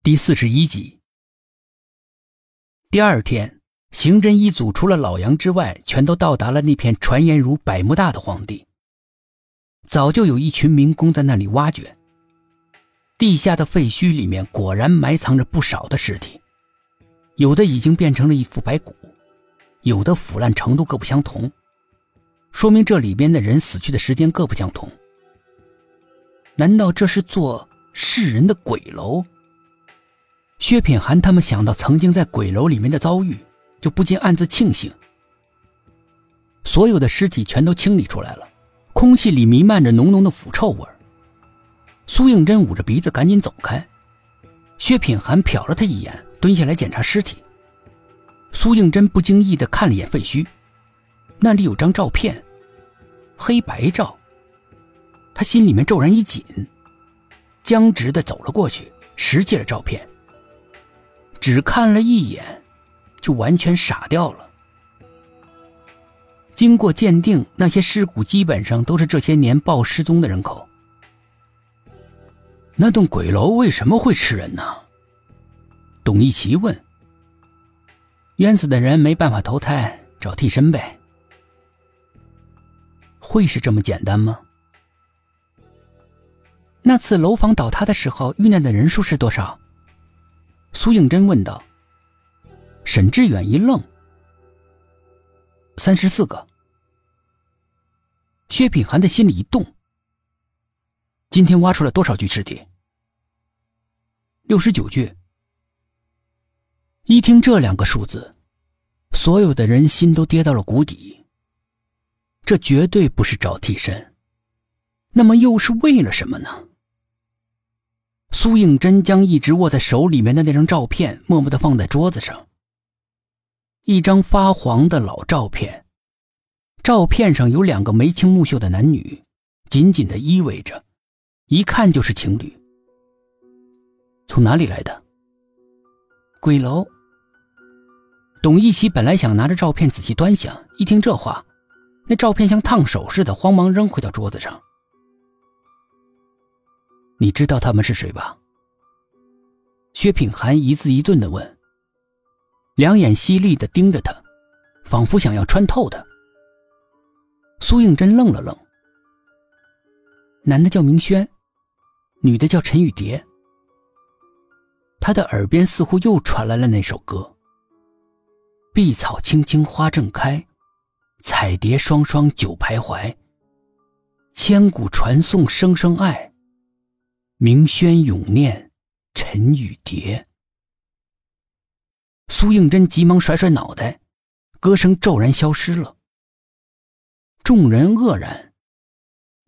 第四十一集。第二天，刑侦一组除了老杨之外，全都到达了那片传言如百慕大的荒地。早就有一群民工在那里挖掘。地下的废墟里面果然埋藏着不少的尸体，有的已经变成了一副白骨，有的腐烂程度各不相同，说明这里边的人死去的时间各不相同。难道这是座世人的鬼楼？薛品涵他们想到曾经在鬼楼里面的遭遇，就不禁暗自庆幸。所有的尸体全都清理出来了，空气里弥漫着浓浓的腐臭味苏应真捂着鼻子赶紧走开，薛品涵瞟了他一眼，蹲下来检查尸体。苏应真不经意的看了一眼废墟，那里有张照片，黑白照。他心里面骤然一紧，僵直的走了过去，拾起了照片。只看了一眼，就完全傻掉了。经过鉴定，那些尸骨基本上都是这些年报失踪的人口。那栋鬼楼为什么会吃人呢？董一奇问。冤死的人没办法投胎，找替身呗。会是这么简单吗？那次楼房倒塌的时候，遇难的人数是多少？苏应真问道。沈志远一愣：“三十四个。”薛品涵的心里一动。今天挖出了多少具尸体？六十九具。一听这两个数字，所有的人心都跌到了谷底。这绝对不是找替身，那么又是为了什么呢？苏应真将一直握在手里面的那张照片默默的放在桌子上。一张发黄的老照片，照片上有两个眉清目秀的男女，紧紧的依偎着，一看就是情侣。从哪里来的？鬼楼。董一奇本来想拿着照片仔细端详，一听这话，那照片像烫手似的，慌忙扔回到桌子上。你知道他们是谁吧？薛品涵一字一顿的问，两眼犀利的盯着他，仿佛想要穿透他。苏应真愣了愣。男的叫明轩，女的叫陈雨蝶。他的耳边似乎又传来了那首歌：“碧草青青花正开，彩蝶双双久徘徊。千古传颂声声爱。”明轩永念陈雨蝶，苏应真急忙甩甩脑袋，歌声骤然消失了。众人愕然，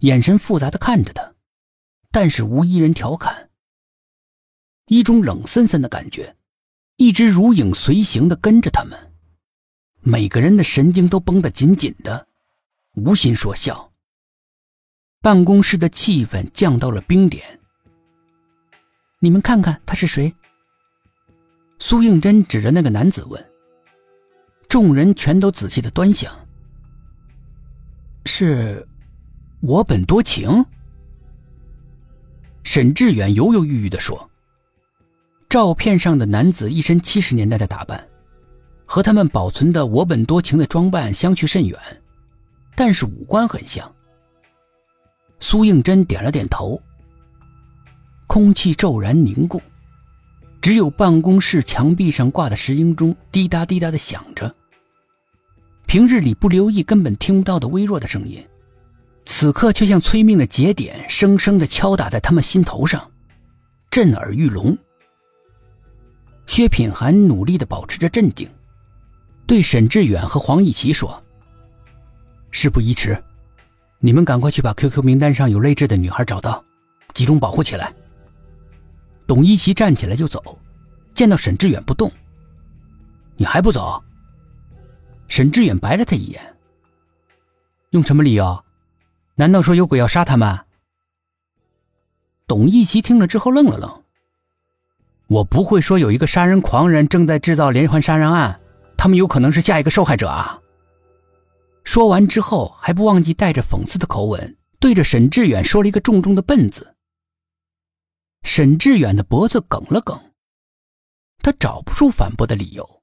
眼神复杂的看着他，但是无一人调侃。一种冷森森的感觉，一直如影随形的跟着他们，每个人的神经都绷得紧紧的，无心说笑。办公室的气氛降到了冰点。你们看看他是谁？苏应真指着那个男子问。众人全都仔细的端详。是，我本多情。沈志远犹犹豫豫的说：“照片上的男子一身七十年代的打扮，和他们保存的我本多情的装扮相去甚远，但是五官很像。”苏应真点了点头。空气骤然凝固，只有办公室墙壁上挂的石英钟滴答滴答的响着。平日里不留意根本听不到的微弱的声音，此刻却像催命的节点，生生的敲打在他们心头上，震耳欲聋。薛品涵努力的保持着镇定，对沈志远和黄一奇说：“事不宜迟，你们赶快去把 QQ 名单上有泪痣的女孩找到，集中保护起来。”董一奇站起来就走，见到沈志远不动，你还不走？沈志远白了他一眼。用什么理由？难道说有鬼要杀他们？董一奇听了之后愣了愣。我不会说有一个杀人狂人正在制造连环杀人案，他们有可能是下一个受害者啊。说完之后，还不忘记带着讽刺的口吻，对着沈志远说了一个重重的“笨”字。沈志远的脖子梗了梗。他找不出反驳的理由。